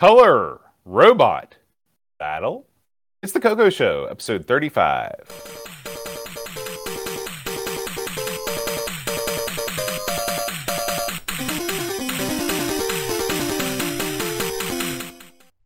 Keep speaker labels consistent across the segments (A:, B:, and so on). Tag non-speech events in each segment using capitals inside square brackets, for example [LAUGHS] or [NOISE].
A: Color Robot Battle. It's the Coco Show, episode 35.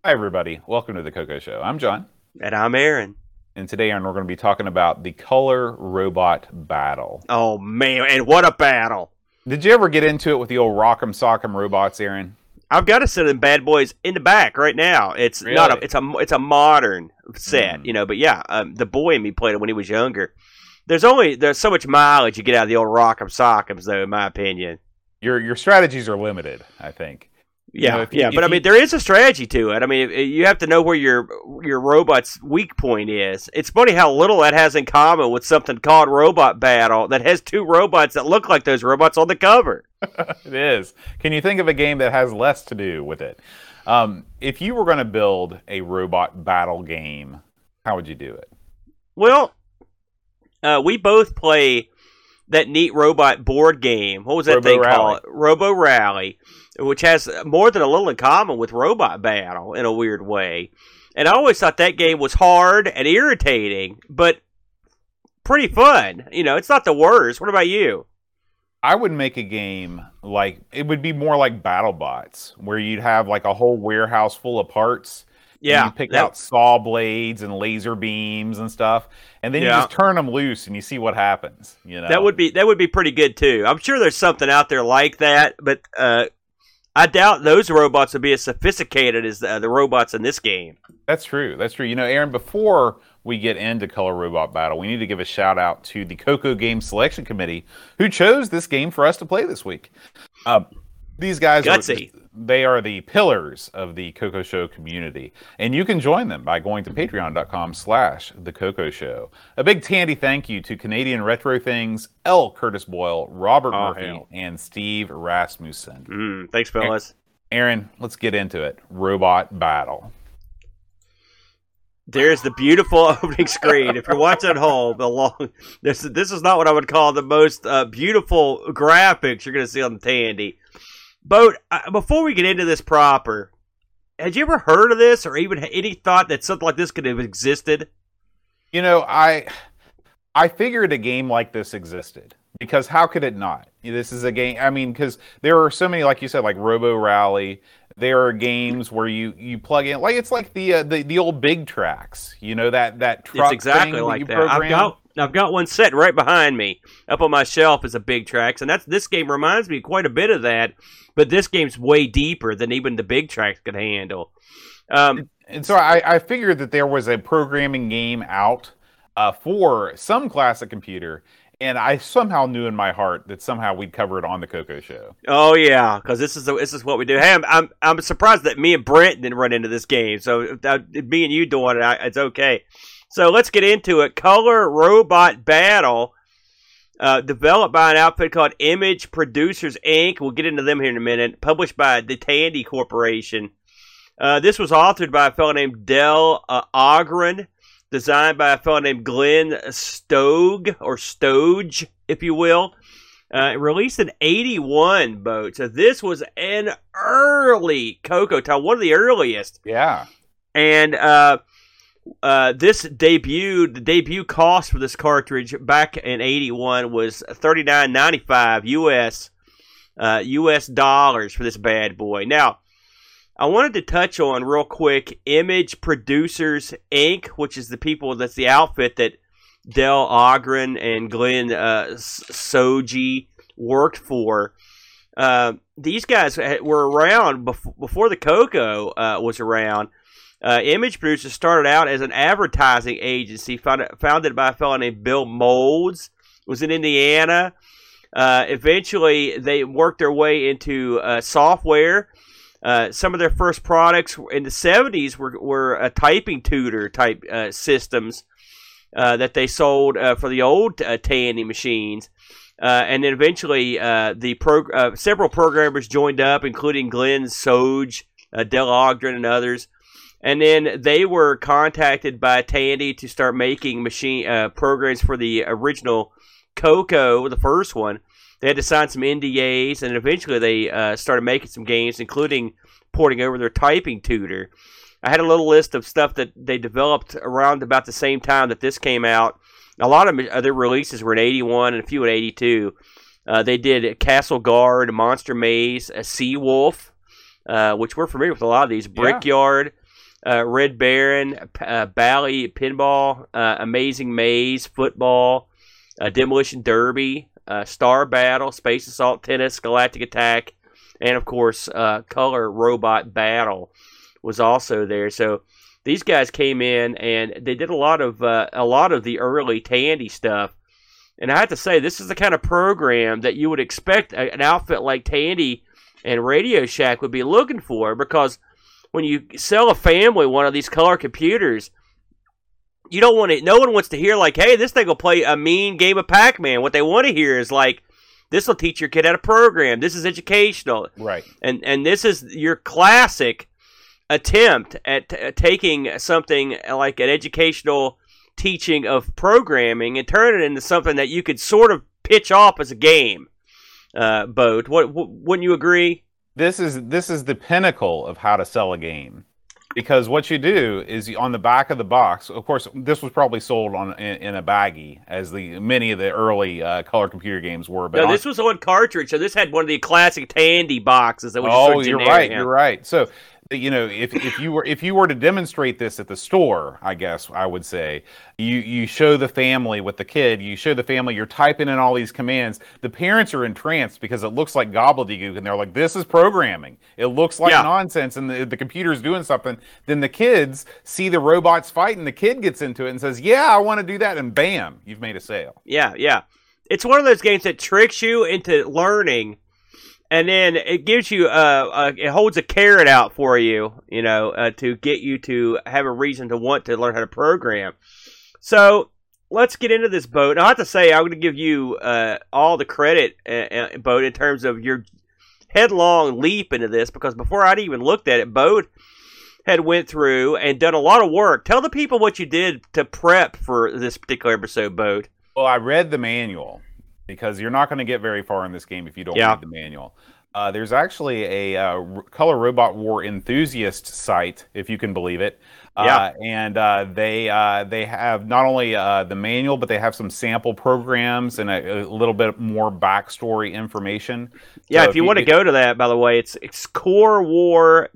A: Hi, everybody. Welcome to the Coco Show. I'm John.
B: And I'm Aaron.
A: And today, Aaron, we're going to be talking about the Color Robot Battle.
B: Oh, man. And what a battle.
A: Did you ever get into it with the old Rock'em Sock'em robots, Aaron?
B: I've got to set them bad boys in the back right now. It's
A: Really?
B: not a it's a it's a modern set,
A: Mm.
B: you know. But yeah, um, the boy in me played it when he was younger. There's only there's so much mileage you get out of the old Rock'em Sock'ems, though, in my opinion.
A: Your your strategies are limited, I think. You
B: Yeah,
A: know, if
B: yeah.
A: if
B: But I
A: you-
B: mean, there is a strategy to it. I mean, you have to know where your your robot's weak point is. It's funny how little that has in common with something called Robot Battle that has two robots that look like those robots on the cover. [LAUGHS]
A: it is. Can you think of a game that has less to do with it? Um, if you were going to build a robot battle game, how would you do it?
B: Well, uh, we both play that neat robot board game. What was that
A: Robo
B: thing
A: Rally.
B: called? Robo Rally, which has more than a little in common with Robot Battle in a weird way. And I always thought that game was hard and irritating, but pretty fun. You know, it's not the worst. What about you?
A: I would make a game like it would be more like BattleBots, where you'd have like a whole warehouse full of parts.
B: Yeah,
A: you pick
B: that-
A: out saw blades and laser beams and stuff, and then you just turn them loose and you see what happens. You know,
B: That would be that would be pretty good too. I'm sure there's something out there like that, but uh, I doubt those robots would be as sophisticated as uh, the robots in this game.
A: That's true. That's true. You know, Aaron, before we get into Color Robot Battle, we need to give a shout out to the Coco Game Selection Committee who chose this game for us to play this week. Um, these guys
B: Gutsy.
A: are they are the pillars of the Coco Show community. And you can join them by going to patreon.com slash the Coco Show. A big tandy thank you to Canadian Retro Things, L. Curtis Boyle, Robert
B: Oh,
A: Murphy,
B: hell.
A: and Steve Rasmussen.
B: Mm, thanks, fellas.
A: Aaron, let's get into it. Robot Battle.
B: There's the beautiful [LAUGHS] opening screen. If you're watching at home, the long this this is not what I would call the most uh, beautiful graphics you're going to see on Tandy. Boat. Uh, before we get into this proper, had you ever heard of this or even any thought that something like this could have existed?
A: You know, I I figured a game like this existed because how could it not? This is a game. I mean, because there are so many, like you said, like Robo Rally. There are games where you you plug in, like it's like the uh, the the old Big Traks. You know that that truck
B: it's exactly like
A: you
B: that. I've got I've got one set right behind me, up on my shelf is a Big Traks, and that's this game reminds me quite a bit of that. But this game's way deeper than even the Big Traks could handle. Um,
A: And so I, I figured that there was a programming game out uh, for some classic computer, and I somehow knew in my heart that somehow we'd cover it on the Coco Show.
B: Oh yeah, because this is the, this is what we do. Hey, I'm, I'm I'm surprised that me and Brent didn't run into this game. So that, me and you doing it, I, it's okay. So let's get into it. Color Robot Battle, uh, developed by an outfit called Image Producers Inc. We'll get into them here in a minute. Published by the Tandy Corporation. Uh, this was authored by a fellow named Del uh, Ogren, designed by a fellow named Glenn Stoge or Stoge, if you will. Uh, released in 81 boat. So this was an early Coco time, one of the earliest.
A: Yeah.
B: And uh, uh, this debuted, the debut cost for this cartridge back in 81 was 39.95 US, uh, US dollars for this bad boy. Now, I wanted to touch on real quick Image Producers Inc., which is the people that's the outfit that Del Ogren and Glenn uh, Soji worked for. Uh, these guys were around before, before the Coco uh, was around. Uh, Image Producers started out as an advertising agency founded, founded by a fellow named Bill Molds. Was in Indiana. Uh, eventually, they worked their way into uh, software. Uh, some of their first products in the 70s were, were a typing tutor type uh, systems uh, that they sold uh, for the old uh, Tandy machines. Uh, and then eventually, the pro- uh, several programmers joined up, including Glenn Sogge, Del Ogden, and others. And then they were contacted by Tandy to start making machine programs for the original Coco, the first one. They had to sign some NDAs, and eventually they uh, started making some games, including porting over their typing tutor. I had a little list of stuff that they developed around about the same time that this came out. A lot of other releases were in 81 and a few in 82. Uh, they did Castle Guard, Monster Maze, a Sea Wolf, uh, which we're familiar with a lot of these. Brickyard, uh, Red Baron, uh, Bally Pinball, uh, Amazing Maze, Football, uh, Demolition Derby, uh, Star Battle, Space Assault Tennis, Galactic Attack, and of course, uh, Color Robot Battle was also there. So these guys came in and they did a lot of uh, a lot of the early Tandy stuff. And I have to say, this is the kind of program that you would expect an outfit like Tandy and Radio Shack would be looking for because when you sell a family one of these color computers, you don't want to. No one wants to hear like, "Hey, this thing will play a mean game of Pac-Man." What they want to hear is like, "This will teach your kid how to program. This is educational."
A: Right.
B: And and this is your classic attempt at t- taking something like an educational teaching of programming and turn it into something that you could sort of pitch off as a game. Uh, Boat, what, what wouldn't you agree?
A: This is this is the pinnacle of how to sell a game because what you do is you, on the back of the box of course this was probably sold on in, in a baggie as the many of the early uh, color computer games were
B: but no, this was on cartridge so this had one of the classic tandy boxes that was
A: oh you're right you're right. So you know if, if you were if you were to demonstrate this at the store i guess i would say you you show the family with the kid you show the family you're typing in all these commands. The parents are entranced because it looks like gobbledygook and they're like this is programming. It looks like yeah. nonsense. And the, the computer's doing something. Then the kids see the robots fight and the kid gets into it and says yeah i want to do that. And bam you've made a sale.
B: Yeah yeah. It's one of those games that tricks you into learning and then it gives you uh, uh, it holds a carrot out for you, you know, uh, to get you to have a reason to want to learn how to program. So let's get into this boat. I have to say, I'm going to give you uh, all the credit, uh, uh, boat, in terms of your headlong leap into this, because before I'd even looked at it, boat had went through and done a lot of work. Tell the people what you did to prep for this particular episode, boat.
A: Well, I read the manual because you're not going to get very far in this game if you don't yeah. read the manual. Uh, there's actually a uh, Color Robot War enthusiast site, if you can believe it. Uh, yeah. and uh, they uh, they have not only uh, the manual, but they have some sample programs and a, a little bit more backstory information.
B: Yeah, so if, you, you want to go to that, by the way, it's, it's corewar.co.uk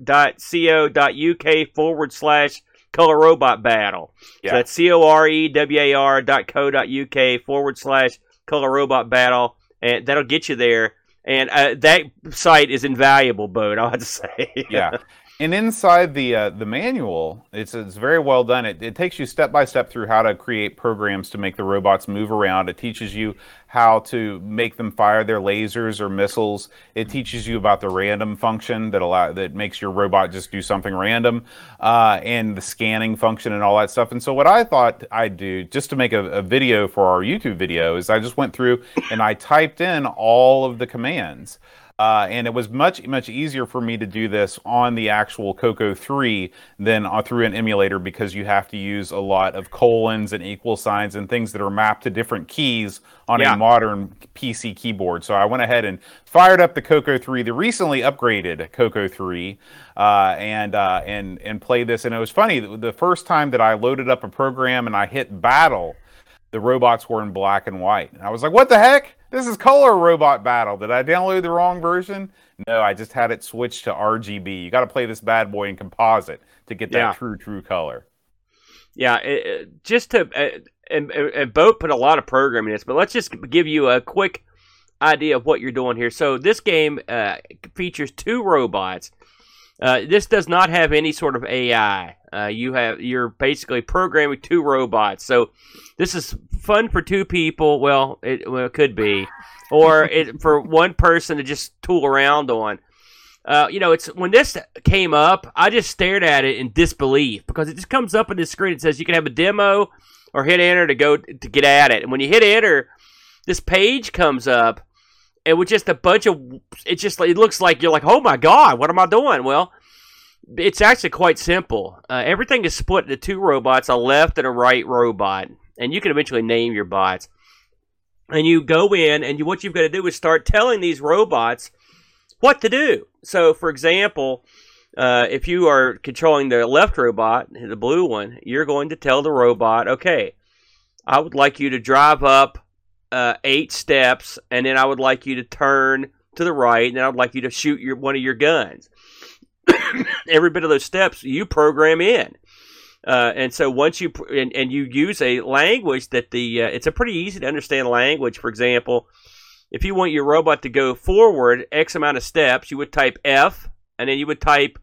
B: forward slash color robot battle. Yeah. So that's C O R E W A R dot co dot UK forward slash color robot battle, and that'll get you there. And uh, that site is invaluable, Boat. [LAUGHS] I have to say.
A: yeah, and inside the uh, the manual, it's it's very well done. It, it takes you step by step through how to create programs to make the robots move around. It teaches you how to make them fire their lasers or missiles. It teaches you about the random function that allow that makes your robot just do something random, uh, and the scanning function and all that stuff. And so what I thought I'd do just to make a, a video for our YouTube video is I just went through and I typed in all of the commands. Uh, and it was much much easier for me to do this on the actual Coco 3 than uh, through an emulator because you have to use a lot of colons and equal signs and things that are mapped to different keys on yeah. a modern PC keyboard. So I went ahead and fired up the Coco 3, the recently upgraded Coco 3, uh, and uh, and and played this. And it was funny the first time that I loaded up a program and I hit battle, the robots were in black and white. And I was like, "What the heck?" This is Color Robot Battle. Did I download the wrong version? No, I just had it switched to RGB. You got to play this bad boy in composite to get that yeah. true, true color.
B: Yeah, it, it, just to uh, and, and Boat put a lot of programming in this, but let's just give you a quick idea of what you're doing here. So this game uh, features two robots. Uh, this does not have any sort of AI. Uh, you have you're basically programming two robots. So this is fun for two people. Well, it, well, it could be, or [LAUGHS] it, for one person to just tool around on. Uh, you know, it's when this came up, I just stared at it in disbelief because it just comes up on the screen. It says you can have a demo or hit enter to go to get at it. And when you hit enter, this page comes up, and with just a bunch of, it just it looks like you're like, oh my god, what am I doing? Well, it's actually quite simple. Uh, everything is split into two robots, a left and a right robot and you can eventually name your bots. And you go in, and you, what you've got to do is start telling these robots what to do. So, for example, uh, if you are controlling the left robot, the blue one, you're going to tell the robot, okay, I would like you to drive up uh, eight steps, and then I would like you to turn to the right, and then I would like you to shoot your one of your guns. [COUGHS] Every bit of those steps you program in. Uh, and so once you and, and you use a language that the uh, it's a pretty easy to understand language. For example, if you want your robot to go forward X amount of steps, you would type F, and then you would type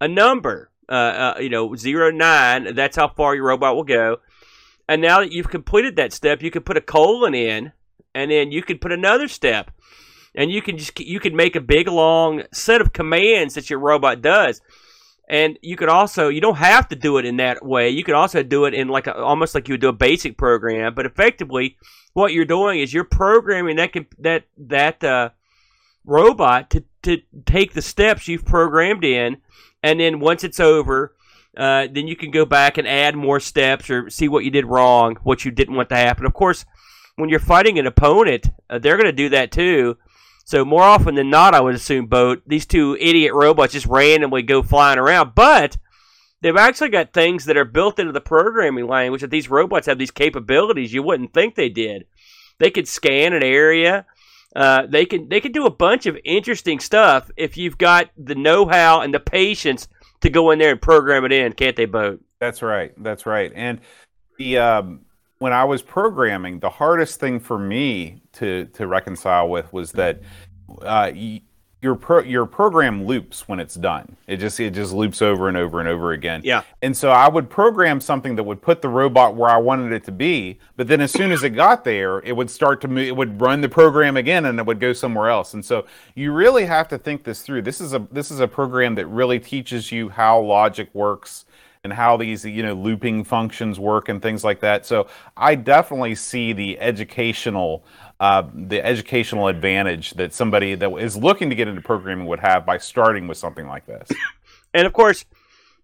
B: a number. Uh, uh, you know, zero nine. That's how far your robot will go. And now that you've completed that step, you can put a colon in, and then you can put another step, and you can just you can make a big long set of commands that your robot does. And you could also you don't have to do it in that way. You could also do it in like a, almost like you would do a basic program, but effectively what you're doing is you're programming that that that uh, robot to to take the steps you've programmed in, and then once it's over, uh, then you can go back and add more steps or see what you did wrong, what you didn't want to happen. Of course, when you're fighting an opponent, uh, they're going to do that too. So more often than not, I would assume, boat these two idiot robots just randomly go flying around, but they've actually got things that are built into the programming language that these robots have these capabilities you wouldn't think they did. They could scan an area. Uh, they can they can do a bunch of interesting stuff if you've got the know-how and the patience to go in there and program it in, can't they, Boat?
A: That's right. That's right. And the um, when I was programming, the hardest thing for me to to reconcile with was that uh, your pro, your program loops when it's done. It just it just loops over and over and over again.
B: Yeah.
A: And so I would program something that would put the robot where I wanted it to be, but then as soon as it got there, it would start to move. It would run the program again, and it would go somewhere else. And so you really have to think this through. This is a this is a program that really teaches you how logic works and how these you know looping functions work and things like that. So I definitely see the educational uh, the educational advantage that somebody that is looking to get into programming would have by starting with something like this. [LAUGHS]
B: And of course,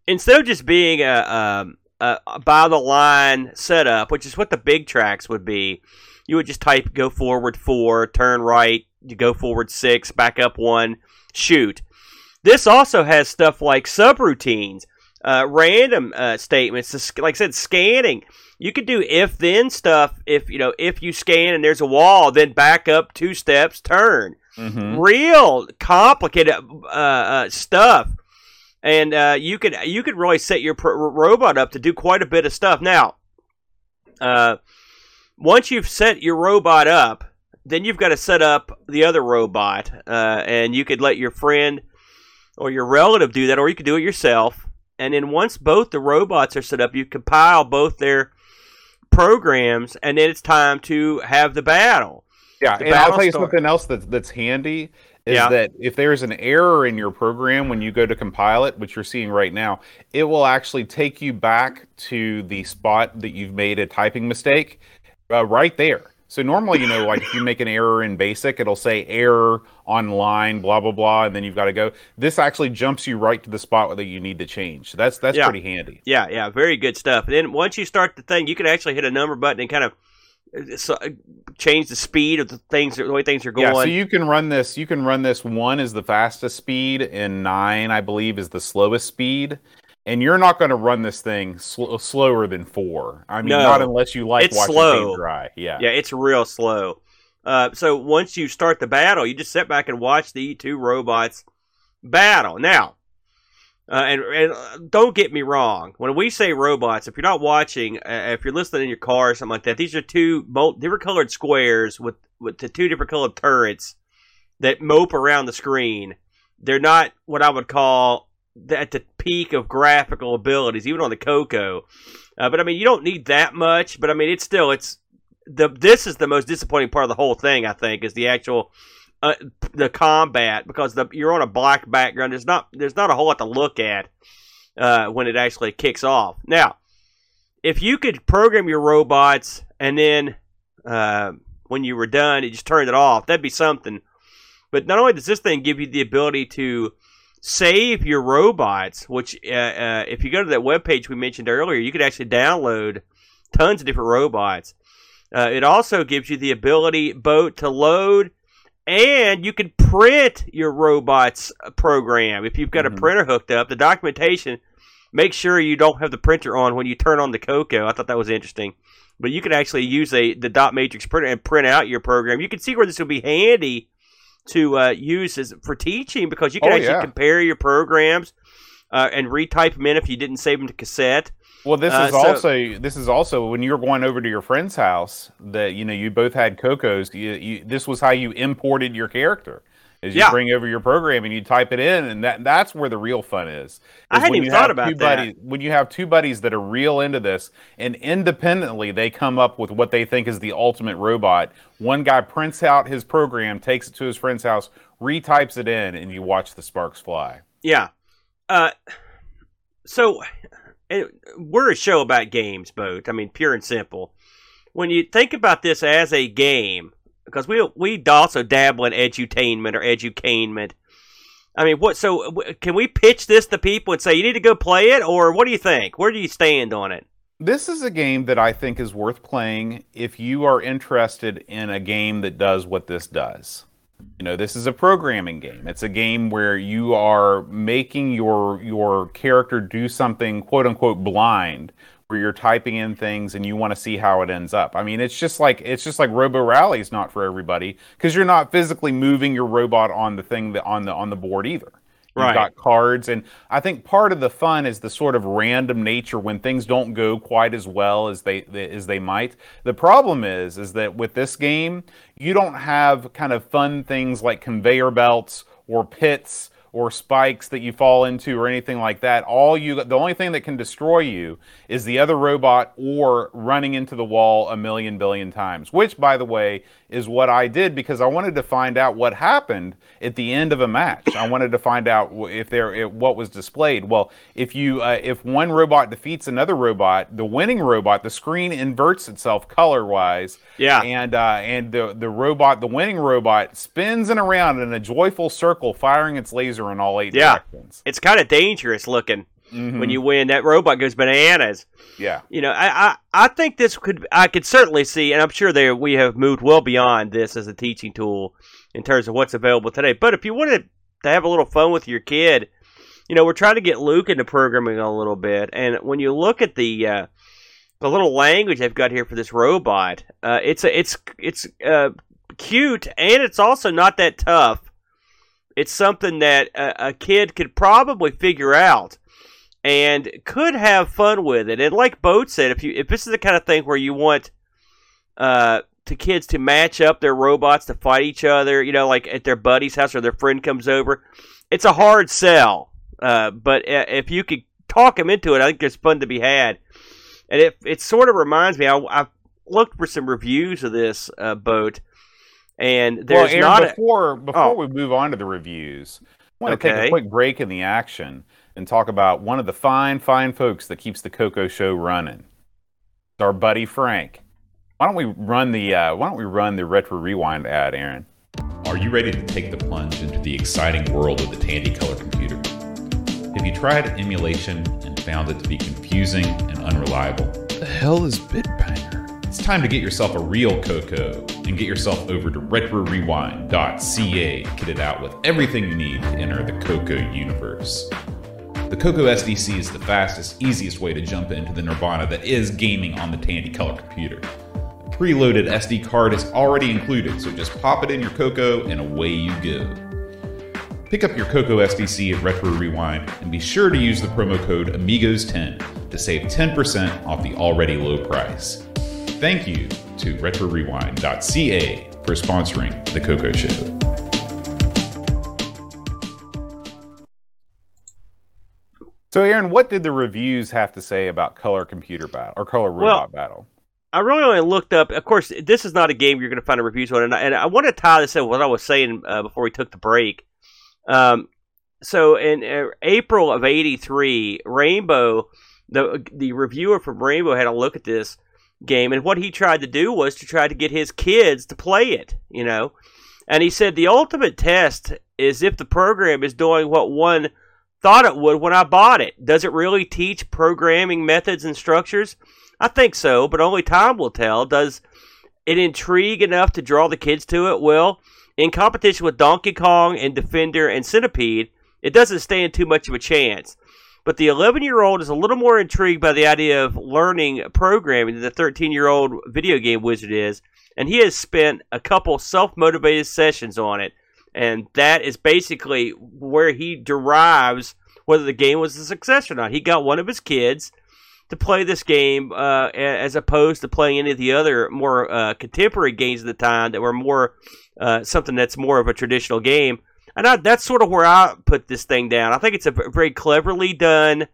B: instead of just being a, a, a by the line setup, which is what the Big Traks would be, you would just type go forward four, turn right, go forward six, back up one, shoot. This also has stuff like subroutines, uh, random uh, statements, like I said, scanning. You could do if then stuff if you know if you scan and there's a wall then back up two steps turn. Mm-hmm. real complicated uh, uh, stuff. And uh, you could you could really set your pro- robot up to do quite a bit of stuff. Now uh, once you've set your robot up then you've got to set up the other robot uh, and you could let your friend or your relative do that or you could do it yourself and then once both the robots are set up, you compile both their programs, and then it's time to have the battle.
A: Yeah, the and battle I'll tell you start. something else that's that's handy is yeah. that if there's an error in your program when you go to compile it, which you're seeing right now, it will actually take you back to the spot that you've made a typing mistake uh, right there. So normally, you know, like if you make an error in BASIC, it'll say error online, blah blah blah, and then you've got to go. This actually jumps you right to the spot that you need to change. So that's that's
B: yeah.
A: pretty handy.
B: Yeah, yeah, very good stuff. And then once you start the thing, you can actually hit a number button and kind of uh, uh, change the speed of the things the way things are going. Yeah, so
A: you can run this. You can run this. One is the fastest speed, and nine, I believe, is the slowest speed and you're not going to run this thing sl- slower than four. I mean, no, not unless you like
B: it's
A: watching
B: slow.
A: dry. Yeah,
B: yeah, it's real slow. Uh, so once you start the battle, you just sit back and watch the two robots battle. Now, uh, and, and uh, don't get me wrong. When we say robots, if you're not watching, uh, if you're listening in your car or something like that, these are two different colored squares with with the two different colored turrets that mope around the screen. They're not what I would call at the peak of graphical abilities, even on the Coco. Uh, but I mean, you don't need that much. But I mean, it's still it's the this is the most disappointing part of the whole thing. I think is the actual uh, the combat because the you're on a black background. There's not there's not a whole lot to look at uh, when it actually kicks off. Now, if you could program your robots and then uh, when you were done, it just turned it off, that'd be something. But not only does this thing give you the ability to save your robots, which uh, uh, if you go to that web page we mentioned earlier, you could actually download tons of different robots. Uh, it also gives you the ability both to load and you can print your robot's program if you've got
A: Mhm.
B: a printer hooked up. The documentation make sure you don't have the printer on when you turn on the Coco. I thought that was interesting. But you can actually use a the dot matrix printer and print out your program. You can see where this will be handy to uh, use as, for teaching because you can
A: Oh,
B: actually
A: yeah.
B: compare your programs uh, and retype them in if you didn't save them to cassette.
A: Well, this
B: Uh,
A: is
B: so-
A: also this is also when you're going over to your friend's house that you know you both had Cocos. You, you, this was how you imported your character. Is you
B: Yeah.
A: bring over your program and you type it in, and that that's where the real fun is.
B: I hadn't even thought about that.
A: Buddies, when you have two buddies that are real into this, and independently they come up with what they think is the ultimate robot. One guy prints out his program, takes it to his friend's house, retypes it in, and you watch the sparks fly.
B: Yeah. Uh, so and we're a show about games, both. I mean, pure and simple. When you think about this as a game, because we we also dabble in edutainment or educainment. I mean, what? So can we pitch this to people and say you need to go play it, or what do you think? Where do you stand on it?
A: This is a game that I think is worth playing if you are interested in a game that does what this does. You know, this is a programming game. It's a game where you are making your your character do something quote unquote blind, where you're typing in things and you want to see how it ends up. I mean, it's just like it's just like Robo Rally is not for everybody because you're not physically moving your robot on the thing that on the on the board either. You've
B: Right.
A: got cards, and I think part of the fun is the sort of random nature when things don't go quite as well as they as they might. The problem is, is that with this game, you don't have kind of fun things like conveyor belts or pits or spikes that you fall into or anything like that. All you, the only thing that can destroy you is the other robot or running into the wall a million billion times. Which, by the way, is what I did because I wanted to find out what happened at the end of a match. I wanted to find out if there if, what was displayed. Well, if you uh, if one robot defeats another robot, the winning robot, the screen inverts itself color wise.
B: Yeah.
A: And uh, and the the robot, the winning robot, spins and around in a joyful circle, firing its laser in all eight
B: Yeah.
A: directions.
B: It's kind of dangerous looking
A: Mhm.
B: when you win. That robot goes bananas.
A: yeah.
B: you know, I, I I think this could I could certainly see, and I'm sure there we have moved well beyond this as a teaching tool in terms of what's available today. But if you wanted to have a little fun with your kid, you know, we're trying to get Luke into programming a little bit, and when you look at the uh, the little language they've got here for this robot, uh, it's a, it's it's uh, cute, and it's also not that tough. It's something that a, a kid could probably figure out and could have fun with it. And like Boat said, if you if this is the kind of thing where you want uh to kids to match up their robots to fight each other, you know, like at their buddy's house or their friend comes over, it's a hard sell. Uh, but if you could talk them into it, I think there's fun to be had. And it it sort of reminds me. I, I looked for some reviews of this uh, boat, and
A: Well,
B: there's
A: Aaron,
B: not. A,
A: before before
B: Oh.
A: we move on to the reviews, I want to take a quick break in the action and talk about one of the fine, fine folks that keeps the Coco Show running. It's our buddy Frank. Why don't we run the uh, Why don't we run the retro rewind ad, Aaron?
C: Are you ready to take the plunge into the exciting world of the Tandy Color computer? Have you tried emulation and found it to be confusing and unreliable?
D: the hell is Bitbanger?
C: It's time to get yourself a real Coco and get yourself over to retrorewind.ca kitted out with everything you need to enter the Coco universe. The Coco SDC is the fastest, easiest way to jump into the nirvana that is gaming on the Tandy Color computer. A preloaded SD card is already included, so just pop it in your Coco and away you go. Pick up your Coco SDC at Retro Rewind and be sure to use the promo code AMIGOS10 to save 10% off the already low price. Thank you to RetroRewind.ca for sponsoring The Coco Show.
A: So, Aaron, what did the reviews have to say about Color Computer Battle or Color
B: Well,
A: Robot Battle?
B: I really only looked up. Of course, this is not a game you're going to find a reviews on, and I, and I want to tie this in with what I was saying uh, before we took the break. Um, so in uh, April of '83, Rainbow, the the reviewer from Rainbow had a look at this game, and what he tried to do was to try to get his kids to play it. You know, and he said the ultimate test is if the program is doing what one thought it would when I bought it. Does it really teach programming methods and structures? I think so, but only time will tell. Does it intrigue enough to draw the kids to it? Well, in competition with Donkey Kong and Defender and Centipede, it doesn't stand too much of a chance. But the 11 year old is a little more intrigued by the idea of learning programming than the 13 year old video game wizard is, and he has spent a couple self motivated sessions on it. And that is basically where he derives whether the game was a success or not. He got one of his kids to play this game uh, as opposed to playing any of the other more uh, contemporary games of the time that were more uh, something that's more of a traditional game. And I, that's sort of where I put this thing down. I think it's a very cleverly done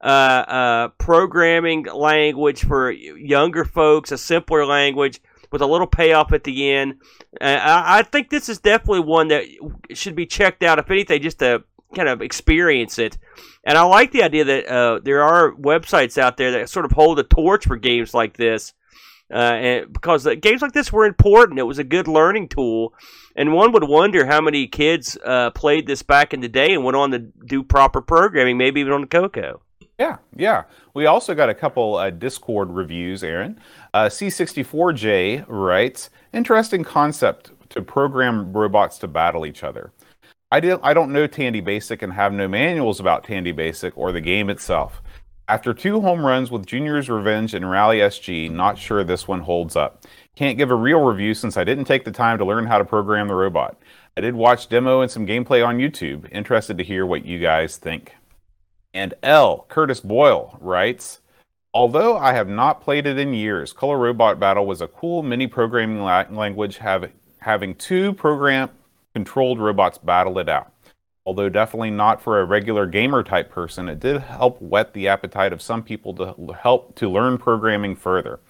B: uh, uh, programming language for younger folks, a simpler language with a little payoff at the end. Uh, I, I think this is definitely one that should be checked out, if anything, just to kind of experience it. And I like the idea that uh, there are websites out there that sort of hold a torch for games like this. Uh, and because games like this were important, it was a good learning tool, and one would wonder how many kids uh, played this back in the day and went on to do proper programming, maybe even on the Coco.
A: Yeah, yeah. We also got a couple uh, Discord reviews, Aaron. Uh, C64J writes Interesting concept to program robots to battle each other. I, did, I don't know Tandy Basic and have no manuals about Tandy Basic or the game itself. After two home runs with Junior's Revenge and Rally SG, not sure this one holds up. Can't give a real review since I didn't take the time to learn how to program the robot. I did watch demo and some gameplay on YouTube. Interested to hear what you guys think. And L. Curtis Boyle writes, Although I have not played it in years, Color Robot Battle was a cool mini programming language have, having two program controlled robots battle it out. Although definitely not for a regular gamer type person, it did help whet the appetite of some people to help to learn programming further.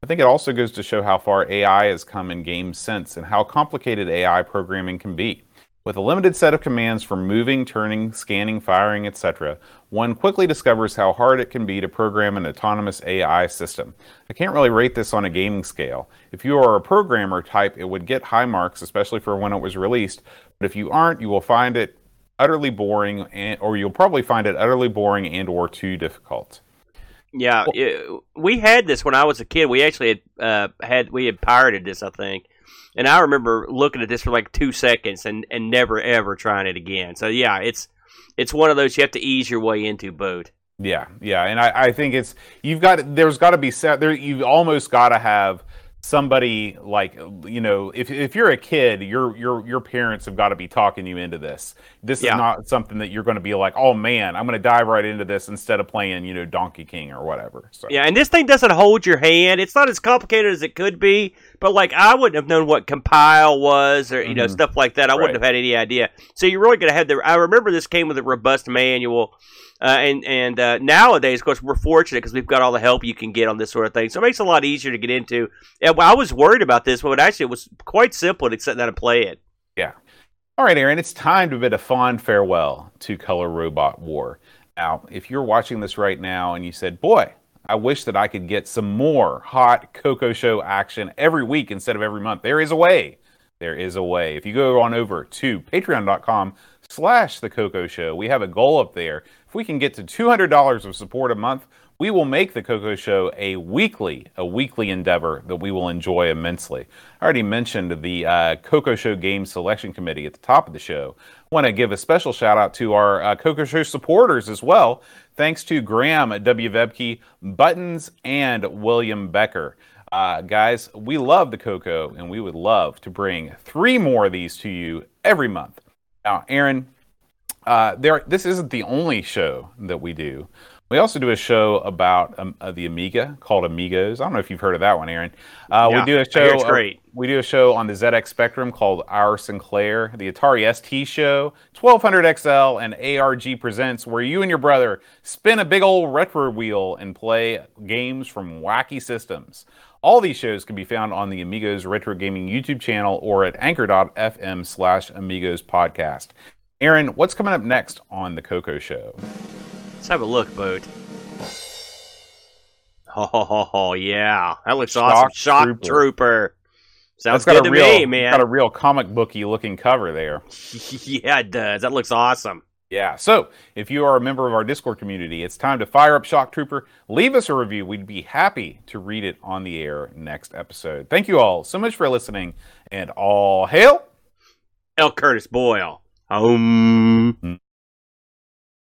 A: I think it also goes to show how far AI has come in games since and how complicated AI programming can be. With a limited set of commands for moving, turning, scanning, firing, etc., one quickly discovers how hard it can be to program an autonomous AI system. I can't really rate this on a gaming scale. If you are a programmer type, it would get high marks, especially for when it was released. But if you aren't, you will find it utterly boring, and, or you'll probably find it utterly boring and/or too difficult.
B: Yeah, it, we had this when I was a kid. We actually had uh, had we had pirated this, I think, and I remember looking at this for like two seconds and and never ever trying it again. So yeah, it's it's one of those you have to ease your way into, boat.
A: Yeah, yeah, and I, I think it's you've got there's got to be set there. You've almost got to have somebody like you know if if you're a kid your your your parents have got to be talking you into this. This yeah. is not something that you're going to be like oh man i'm going to dive right into this instead of playing you know donkey king or whatever so.
B: Yeah and this thing doesn't hold your hand. It's not as complicated as it could be but like i wouldn't have known what compile was or you mm-hmm. know stuff like that i right. wouldn't have had any idea so you're really going to have the i remember this came with a robust manual uh, and and uh, nowadays, of course, we're fortunate because we've got all the help you can get on this sort of thing. So it makes it a lot easier to get into. And I was worried about this, but actually, it was quite simple to sit down and play it.
A: Yeah. All right, Aaron, it's time to bid a fond farewell to Color Robot War. Now, if you're watching this right now and you said, boy, I wish that I could get some more hot Coco Show action every week instead of every month, there is a way. There is a way. If you go on over to patreon.com slash the Coco Show, we have a goal up there if we can get to $200 of support a month, we will make the Coco Show a weekly, a weekly endeavor that we will enjoy immensely. I already mentioned the uh, Coco Show Game Selection Committee at the top of the show. I want to give a special shout out to our uh, Coco Show supporters as well. Thanks to Graham W. Vebke, Buttons, and William Becker. Uh, guys, we love the Coco, and we would love to bring three more of these to you every month. Now, Aaron, uh, there, this isn't the only show that we do. We also do a show about um, uh, the Amiga called Amigos. I don't know if you've heard of that one, Aaron. Uh, yeah, we do a show.
B: It's great.
A: Uh, we do a show on the ZX Spectrum called Our Sinclair, the Atari ST show, 1200 XL, and ARG Presents, where you and your brother spin a big old retro wheel and play games from wacky systems. All these shows can be found on the Amigos Retro Gaming YouTube channel or at anchor.fm slash Amigos Podcast. Aaron, what's coming up next on the Coco Show?
B: Let's have a look, boat. Oh, yeah, that looks Shock awesome. Shock Trooper. Trooper. Sounds good to
A: real,
B: me, man.
A: Got a real comic booky looking cover there. [LAUGHS]
B: yeah, it does. That looks awesome.
A: Yeah. So, if you are a member of our Discord community, it's time to fire up Shock Trooper. Leave us a review. We'd be happy to read it on the air next episode. Thank you all so much for listening, and all hail
B: L. Curtis Boyle. Um.